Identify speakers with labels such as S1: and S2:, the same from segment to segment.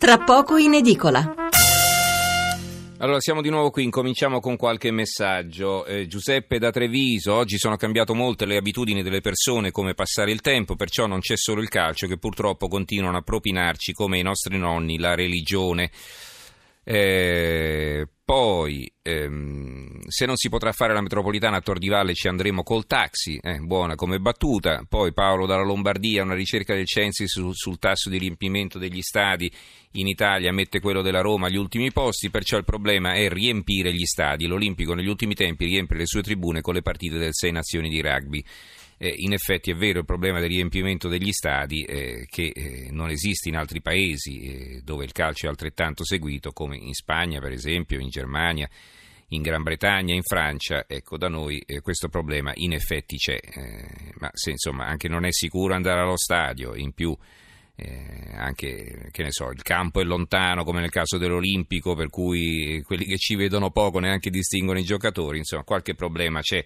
S1: tra poco in edicola.
S2: Allora, siamo di nuovo qui, incominciamo con qualche messaggio. Eh, Giuseppe da Treviso, oggi sono cambiate molte le abitudini delle persone, come passare il tempo, perciò non c'è solo il calcio che purtroppo continuano a propinarci come i nostri nonni la religione. Eh, poi, ehm, se non si potrà fare la metropolitana a Tor di Valle ci andremo col taxi, eh, buona come battuta. Poi Paolo dalla Lombardia, una ricerca del Censis sul, sul tasso di riempimento degli stadi in Italia mette quello della Roma agli ultimi posti, perciò il problema è riempire gli stadi. L'Olimpico negli ultimi tempi riempie le sue tribune con le partite del Sei Nazioni di rugby eh, in effetti è vero il problema del riempimento degli stadi eh, che eh, non esiste in altri paesi eh, dove il calcio è altrettanto seguito come in Spagna per esempio, in Germania, in Gran Bretagna, in Francia, ecco da noi eh, questo problema in effetti c'è, eh, ma se insomma anche non è sicuro andare allo stadio, in più eh, anche che ne so, il campo è lontano come nel caso dell'Olimpico per cui quelli che ci vedono poco neanche distinguono i giocatori, insomma qualche problema c'è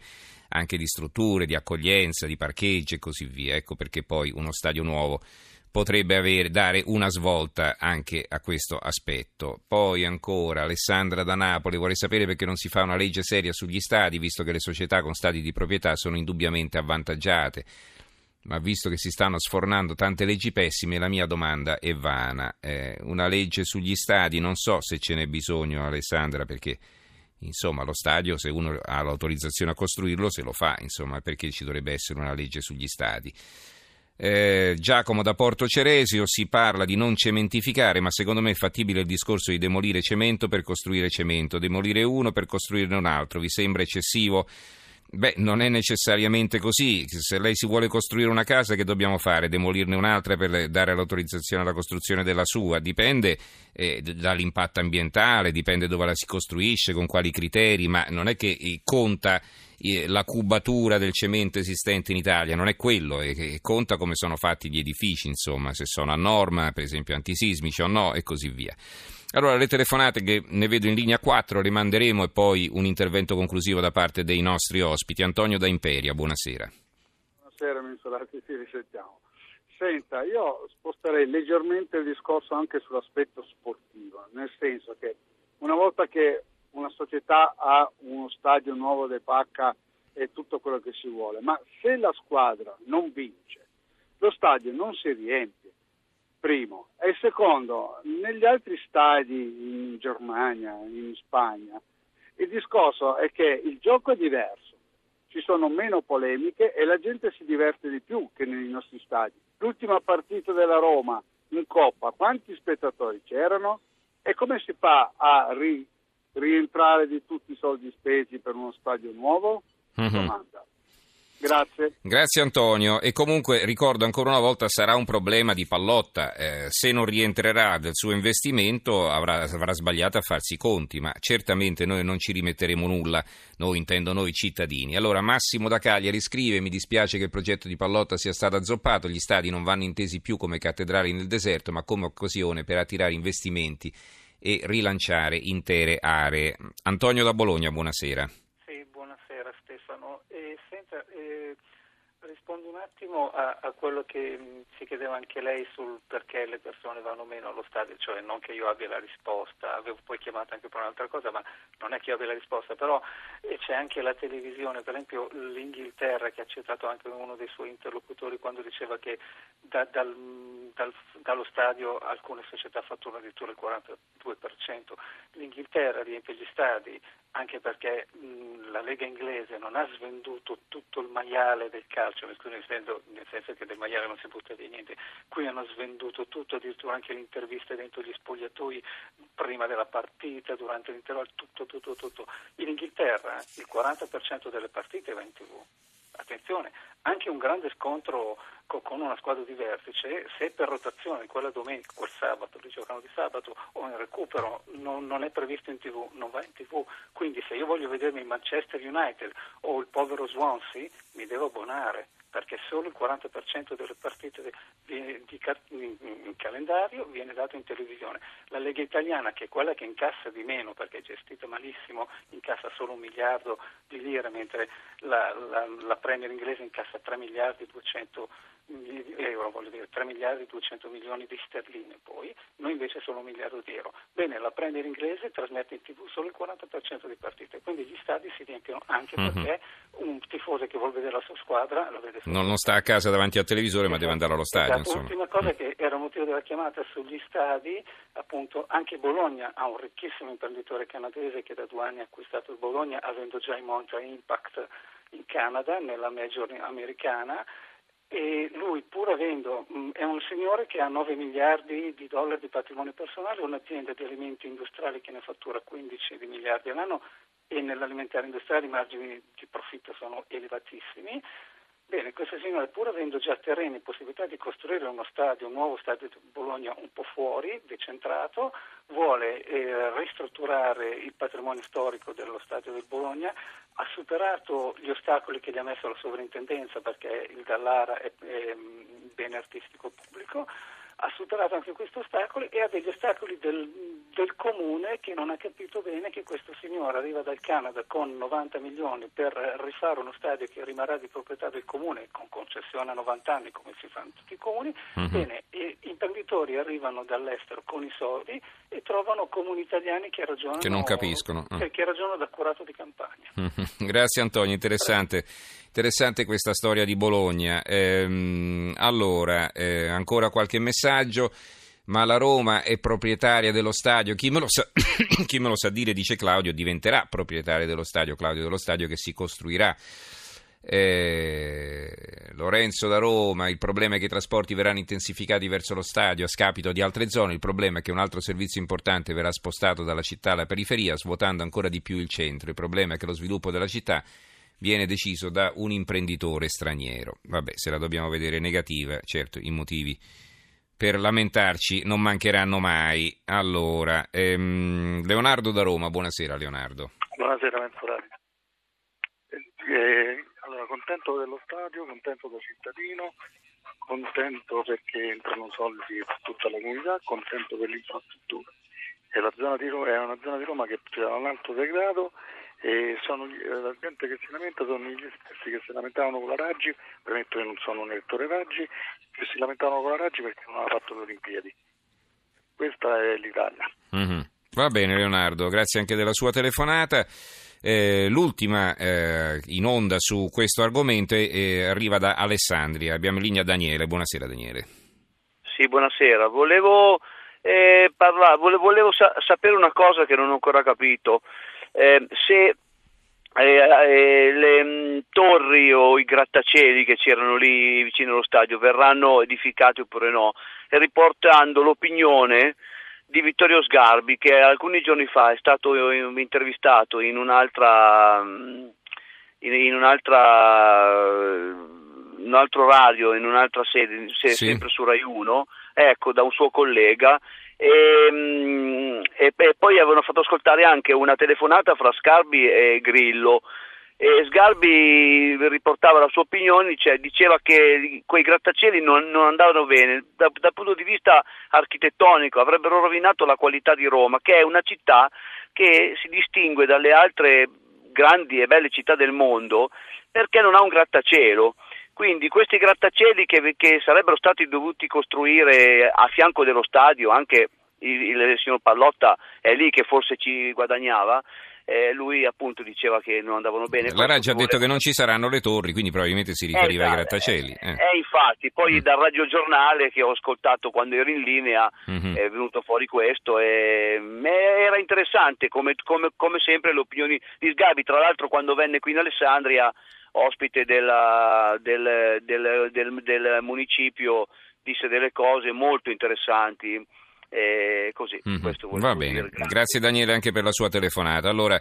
S2: anche di strutture, di accoglienza, di parcheggi e così via. Ecco perché poi uno stadio nuovo potrebbe avere, dare una svolta anche a questo aspetto. Poi ancora Alessandra da Napoli, vorrei sapere perché non si fa una legge seria sugli stadi, visto che le società con stadi di proprietà sono indubbiamente avvantaggiate. Ma visto che si stanno sfornando tante leggi pessime, la mia domanda è vana. Eh, una legge sugli stadi, non so se ce n'è bisogno, Alessandra, perché Insomma, lo stadio, se uno ha l'autorizzazione a costruirlo, se lo fa, insomma, perché ci dovrebbe essere una legge sugli stadi. Eh, Giacomo da Porto Ceresio si parla di non cementificare, ma secondo me è fattibile il discorso di demolire cemento per costruire cemento, demolire uno per costruirne un altro. Vi sembra eccessivo? Beh, non è necessariamente così. Se lei si vuole costruire una casa, che dobbiamo fare? Demolirne un'altra per dare l'autorizzazione alla costruzione della sua? Dipende eh, dall'impatto ambientale, dipende dove la si costruisce, con quali criteri, ma non è che eh, conta eh, la cubatura del cemento esistente in Italia, non è quello, eh, conta come sono fatti gli edifici, insomma, se sono a norma, per esempio antisismici o no, e così via. Allora, le telefonate che ne vedo in linea 4 le manderemo e poi un intervento conclusivo da parte dei nostri ospiti. Antonio da Imperia, buonasera.
S3: Buonasera, Mensolati, ci risentiamo. Senta, io sposterei leggermente il discorso anche sull'aspetto sportivo, nel senso che una volta che una società ha uno stadio nuovo de pacca e tutto quello che si vuole, ma se la squadra non vince, lo stadio non si riempie primo. E secondo, negli altri stadi in Germania, in Spagna, il discorso è che il gioco è diverso, ci sono meno polemiche e la gente si diverte di più che nei nostri stadi. L'ultima partita della Roma in Coppa, quanti spettatori c'erano? E come si fa a ri- rientrare di tutti i soldi spesi per uno stadio nuovo? Mm-hmm. Domanda. Grazie.
S2: Grazie Antonio. E comunque ricordo ancora una volta sarà un problema di pallotta. Eh, se non rientrerà del suo investimento avrà, avrà, sbagliato a farsi i conti, ma certamente noi non ci rimetteremo nulla, noi intendo noi cittadini. Allora Massimo da Cagliari scrive mi dispiace che il progetto di pallotta sia stato azzoppato, gli stadi non vanno intesi più come cattedrali nel deserto, ma come occasione per attirare investimenti e rilanciare intere aree. Antonio da Bologna, buonasera.
S4: Rispondo un attimo a, a quello che mm, si chiedeva anche lei sul perché le persone vanno meno allo stadio, cioè non che io abbia la risposta, avevo poi chiamato anche per un'altra cosa, ma non è che io abbia la risposta, però eh, c'è anche la televisione, per esempio l'Inghilterra che ha citato anche uno dei suoi interlocutori quando diceva che da, dal, dal, dallo stadio alcune società fatturano addirittura il 42%, l'Inghilterra riempie gli stadi anche perché mh, la Lega inglese non ha svenduto tutto il maiale del calcio, nel senso, nel senso che del maiale non si butta via niente, qui hanno svenduto tutto, addirittura anche le interviste dentro gli spogliatoi prima della partita, durante l'intervallo, tutto, tutto, tutto. In Inghilterra il 40% delle partite va in tv. Attenzione, anche un grande scontro con una squadra di vertice, se per rotazione quella domenica, quel sabato, li giocano di sabato o in recupero, non, non, è previsto in tv, non va in tv. Quindi se io voglio vedermi Manchester United o il povero Swansea, mi devo abbonare perché solo il 40% delle partite di, di, di, in calendario viene dato in televisione. La Lega Italiana, che è quella che incassa di meno perché è gestita malissimo, incassa solo un miliardo di lire, mentre la, la, la Premier inglese incassa 3 miliardi e 200 euro, voglio dire 3 miliardi e 200 milioni di sterline poi, noi invece solo un miliardo di euro. Bene, la Premier inglese trasmette in tv solo il 40% di partite, quindi gli stadi si riempiono anche mm-hmm. perché un tifoso che vuole vedere la sua squadra lo vede
S2: non, non sta a casa davanti al televisore ma deve andare allo stadio. Esatto.
S4: L'ultima cosa mm. che era motivo della chiamata sugli stadi, appunto anche Bologna ha un ricchissimo imprenditore canadese che da due anni ha acquistato il Bologna avendo già in monta Impact in Canada, nella major americana e lui pur avendo, mh, è un signore che ha 9 miliardi di dollari di patrimonio personale, un'azienda di alimenti industriali che ne fattura 15 di miliardi all'anno e nell'alimentare industriale i margini di profitto sono elevatissimi. Bene, questo signore pur avendo già terreni e possibilità di costruire uno stadio, un nuovo stadio di Bologna un po' fuori, decentrato, vuole eh, ristrutturare il patrimonio storico dello stadio del Bologna ha superato gli ostacoli che gli ha messo la sovrintendenza perché il Gallara è, è bene artistico pubblico, ha superato anche questi ostacoli e ha degli ostacoli del, del, comune che non ha capito bene che questo signore arriva dal Canada con 90 milioni per rifare uno stadio che rimarrà di proprietà del comune con concessione a 90 anni come si fanno tutti i comuni. Uh-huh. Bene, imprenditori arrivano dall'estero con i soldi e trovano comuni italiani che ragionano,
S2: che non capiscono.
S4: Che, che ragionano da curato di campagna.
S2: Grazie Antonio, interessante. Interessante questa storia di Bologna. Ehm, allora, eh, ancora qualche messaggio. Ma la Roma è proprietaria dello stadio. Chi me, lo sa, chi me lo sa dire, dice Claudio, diventerà proprietaria dello stadio. Claudio dello stadio che si costruirà. Eh, Lorenzo da Roma, il problema è che i trasporti verranno intensificati verso lo stadio a scapito di altre zone, il problema è che un altro servizio importante verrà spostato dalla città alla periferia, svuotando ancora di più il centro, il problema è che lo sviluppo della città viene deciso da un imprenditore straniero. Vabbè, se la dobbiamo vedere negativa, certo, i motivi per lamentarci non mancheranno mai. Allora, ehm, Leonardo da Roma, buonasera Leonardo.
S1: Buonasera Mentorari. Eh, allora, contento dello stadio, contento da cittadino, contento perché entrano soldi per tutta la comunità, contento per l'infrastruttura. E la zona di Roma è una zona di Roma che ha un alto degrado e sono, eh, la gente che si lamenta sono gli stessi che si lamentavano con la Raggi, premetto che non sono un elettore Raggi, che si lamentavano con la Raggi perché non aveva fatto le Olimpiadi. Questa è l'Italia.
S2: Mm-hmm. Va bene Leonardo, grazie anche della sua telefonata. Eh, l'ultima eh, in onda su questo argomento eh, arriva da Alessandria. Abbiamo in linea Daniele. Buonasera Daniele.
S5: Sì, buonasera. Volevo, eh, parlare, volevo, volevo sa- sapere una cosa che non ho ancora capito eh, se eh, eh, le mh, mm, torri o i grattacieli che c'erano lì vicino allo stadio verranno edificati oppure no, riportando l'opinione di Vittorio Sgarbi che alcuni giorni fa è stato intervistato in un'altra, mm, in, in un'altra un altro radio in un'altra sede, sì. sempre su Rai 1, ecco, da un suo collega e, ehm, e, e, poi avevano fatto ascoltare anche una telefonata fra Sgarbi e Grillo e Sgarbi riportava la sua opinione, cioè diceva che quei grattacieli non, non andavano bene da, dal punto di vista architettonico, avrebbero rovinato la qualità di Roma, che è una città che si distingue dalle altre grandi e belle città del mondo perché non ha un grattacielo. Quindi questi grattacieli che, che, sarebbero stati dovuti costruire a fianco dello stadio, anche il, il signor Pallotta è lì che forse ci guadagnava, eh, lui appunto diceva che non andavano bene.
S2: La Raggi ha detto che non ci saranno le torri, quindi probabilmente si riferiva eh, ai grattacieli.
S5: Eh, eh. infatti, poi mm. dal radiogiornale che ho ascoltato quando ero in linea mm-hmm. è venuto fuori questo e era interessante come, come, come sempre le opinioni di Sgabi, tra l'altro quando venne qui in Alessandria ospite della, del, del, del, del, municipio disse delle cose molto interessanti. Eh, così,
S2: mm-hmm. Va bene, grazie. grazie Daniele anche per la sua telefonata. Allora,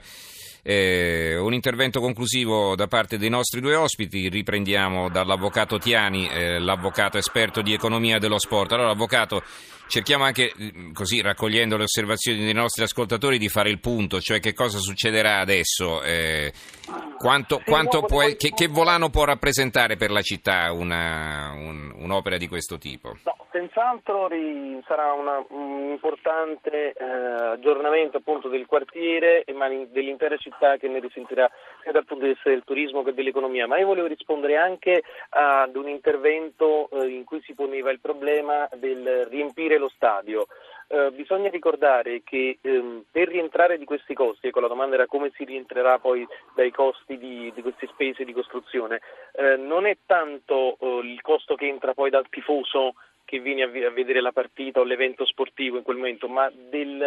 S2: eh, un intervento conclusivo da parte dei nostri due ospiti, riprendiamo dall'avvocato Tiani, eh, l'avvocato esperto di economia dello sport. Allora, avvocato, cerchiamo anche, mm, così raccogliendo le osservazioni dei nostri ascoltatori, di fare il punto, cioè che cosa succederà adesso, eh, quanto, quanto può, che, che, volano può rappresentare per la città una, un, un'opera di questo tipo?
S6: No, senz'altro sarà una, un importante eh, aggiornamento appunto del quartiere e dell'intera città
S7: città che ne risentirà sia dal punto di vista del turismo che dell'economia, ma io volevo rispondere anche ad un intervento eh, in cui si poneva il problema del riempire lo stadio. Eh, bisogna ricordare che ehm, per rientrare di questi costi, ecco la domanda era come si rientrerà poi dai costi di, di queste spese di costruzione, eh, non è tanto eh, il costo che entra poi dal tifoso che viene a, a, vedere la partita o l'evento sportivo in quel momento, ma del,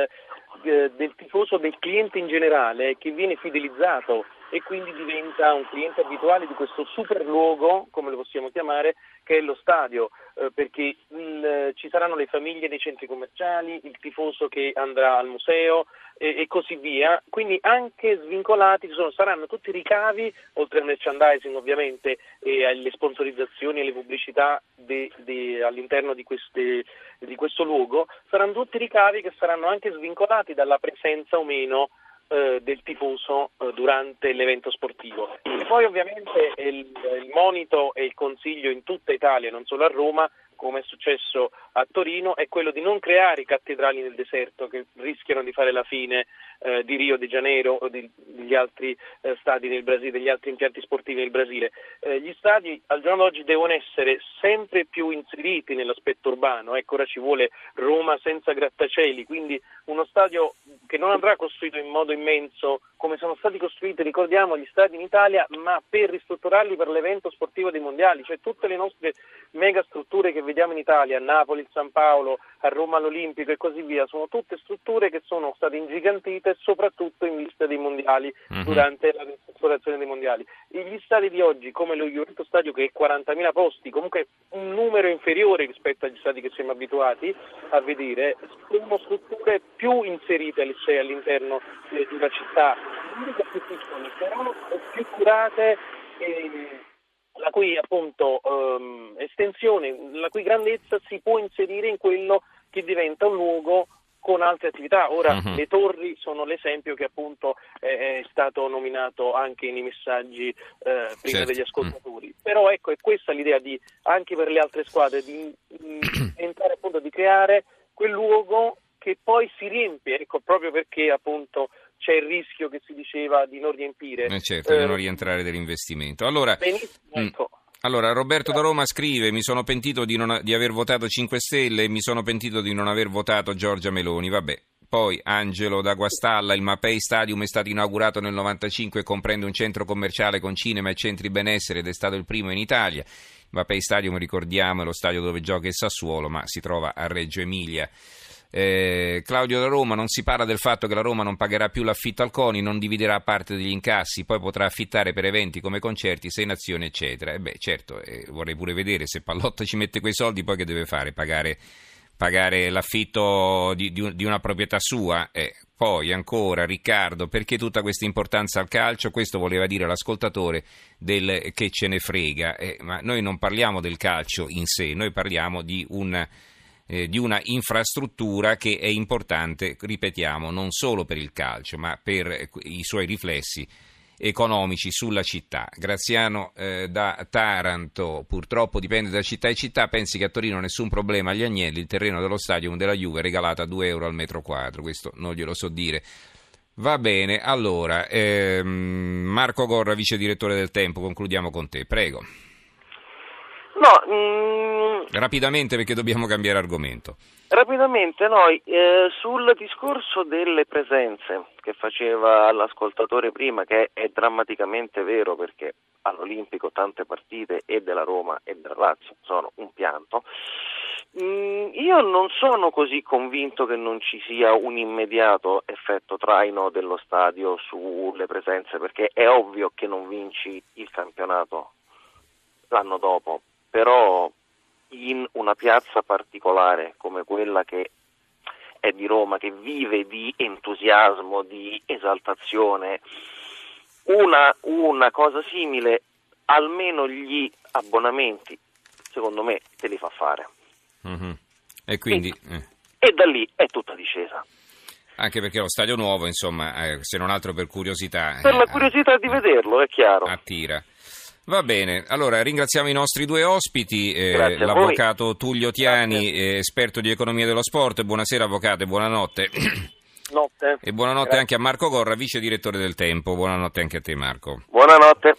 S7: eh, del tifoso, del cliente in generale che viene fidelizzato e quindi diventa un cliente abituale di questo super luogo, come lo possiamo chiamare, che è lo stadio, eh, perché il, ci saranno le famiglie nei centri commerciali, il tifoso che andrà al museo e, e così via, quindi anche svincolati sono, saranno tutti ricavi, oltre al merchandising ovviamente e alle sponsorizzazioni e alle pubblicità de, de, all'interno di, queste, di questo luogo, saranno tutti ricavi che saranno anche svincolati dalla presenza o meno eh, del tifoso eh, durante l'evento sportivo. E poi ovviamente il, il monito e il consiglio in tutta Italia, non solo a Roma, come è successo a Torino, è quello di non creare cattedrali nel deserto che rischiano di fare la fine eh, di Rio de Janeiro o di, degli altri eh, stadi nel Brasile, degli altri impianti sportivi nel Brasile. Eh, gli stadi al giorno d'oggi devono essere sempre più inseriti nell'aspetto urbano, ecco ora ci vuole Roma senza grattacieli, quindi uno stadio che non andrà costruito in modo immenso come sono stati costruiti, ricordiamo, gli stadi in Italia, ma per ristrutturarli per l'evento sportivo dei mondiali, cioè tutte le nostre mega strutture che vediamo in Italia, a Napoli, a San Paolo, a Roma all'Olimpico e così via, sono tutte strutture che sono state ingigantite soprattutto in vista dei mondiali, uh-huh. durante la ristrutturazione dei mondiali. E gli stadi di oggi, come lo Juventus Stadio che è 40.000 posti, comunque un numero inferiore rispetto agli stadi che siamo abituati a vedere, sono strutture più inserite all'interno di una città, più piccole, però più curate. E, la cui appunto ehm, estensione, la cui grandezza si può inserire in quello che diventa un luogo con altre attività. Ora uh-huh. le torri sono l'esempio che appunto è, è stato nominato anche nei messaggi eh, prima certo. degli ascoltatori. Uh-huh. Però ecco, è questa l'idea di anche per le altre squadre di, di tentare appunto di creare quel luogo che poi si riempie, ecco, proprio perché appunto c'è il rischio che si diceva di non riempire.
S2: Eh certo, eh, di non rientrare dell'investimento. Allora,
S7: benissimo, mm, ecco.
S2: Allora, Roberto da Roma scrive: Mi sono pentito di, non, di, aver votato 5 Stelle e mi sono pentito di non aver votato Giorgia Meloni. Vabbè. Poi Angelo da Guastalla, il Mapei Stadium è stato inaugurato nel 95 e comprende un centro commerciale con cinema e centri benessere ed è stato il primo in Italia. Il Mapei Stadium, ricordiamo, è lo stadio dove gioca il Sassuolo, ma si trova a Reggio Emilia. Eh, Claudio da Roma non si parla del fatto che la Roma non pagherà più l'affitto al CONI, non dividerà parte degli incassi, poi potrà affittare per eventi come concerti, sei nazioni, eccetera. E beh, certo, eh, vorrei pure vedere se Pallotta ci mette quei soldi, poi che deve fare? Pagare, pagare l'affitto di, di, di, una proprietà sua? Eh, poi ancora Riccardo, perché tutta questa importanza al calcio? Questo voleva dire l'ascoltatore del che ce ne frega, eh, ma noi non parliamo del calcio in sé, noi parliamo di un eh, di una infrastruttura che è importante, ripetiamo, non solo per il calcio, ma per i suoi riflessi economici sulla città. Graziano eh, da Taranto, purtroppo dipende da città e città, pensi che a Torino nessun problema agli Agnelli, il terreno dello stadium della Juve regalato a 2 euro al metro quadro, questo non glielo so dire. Va bene, allora, ehm, Marco Gorra, vice direttore del Tempo, concludiamo con te, prego.
S8: No, mm,
S2: rapidamente perché dobbiamo cambiare argomento.
S8: Rapidamente, noi eh, sul discorso delle presenze che faceva l'ascoltatore prima, che è drammaticamente vero perché all'Olimpico tante partite e della Roma e del Lazio sono un pianto, mm, io non sono così convinto che non ci sia un immediato effetto traino dello stadio sulle presenze perché è ovvio che non vinci il campionato l'anno dopo però in una piazza particolare come quella che è di Roma, che vive di entusiasmo, di esaltazione, una, una cosa simile, almeno gli abbonamenti, secondo me, te li fa fare.
S2: Mm-hmm. E quindi...
S8: E, eh. e da lì è tutta discesa.
S2: Anche perché lo stadio nuovo, insomma, eh, se non altro per curiosità...
S8: Per eh, la curiosità di vederlo, è chiaro.
S2: Attira. Va bene, allora ringraziamo i nostri due ospiti,
S8: eh,
S2: l'avvocato Tullio Tiani, eh, esperto di economia dello sport. Buonasera avvocato e buonanotte.
S7: Notte.
S2: E buonanotte
S7: Grazie.
S2: anche a Marco Gorra, vice direttore del Tempo. Buonanotte anche a te Marco.
S8: Buonanotte.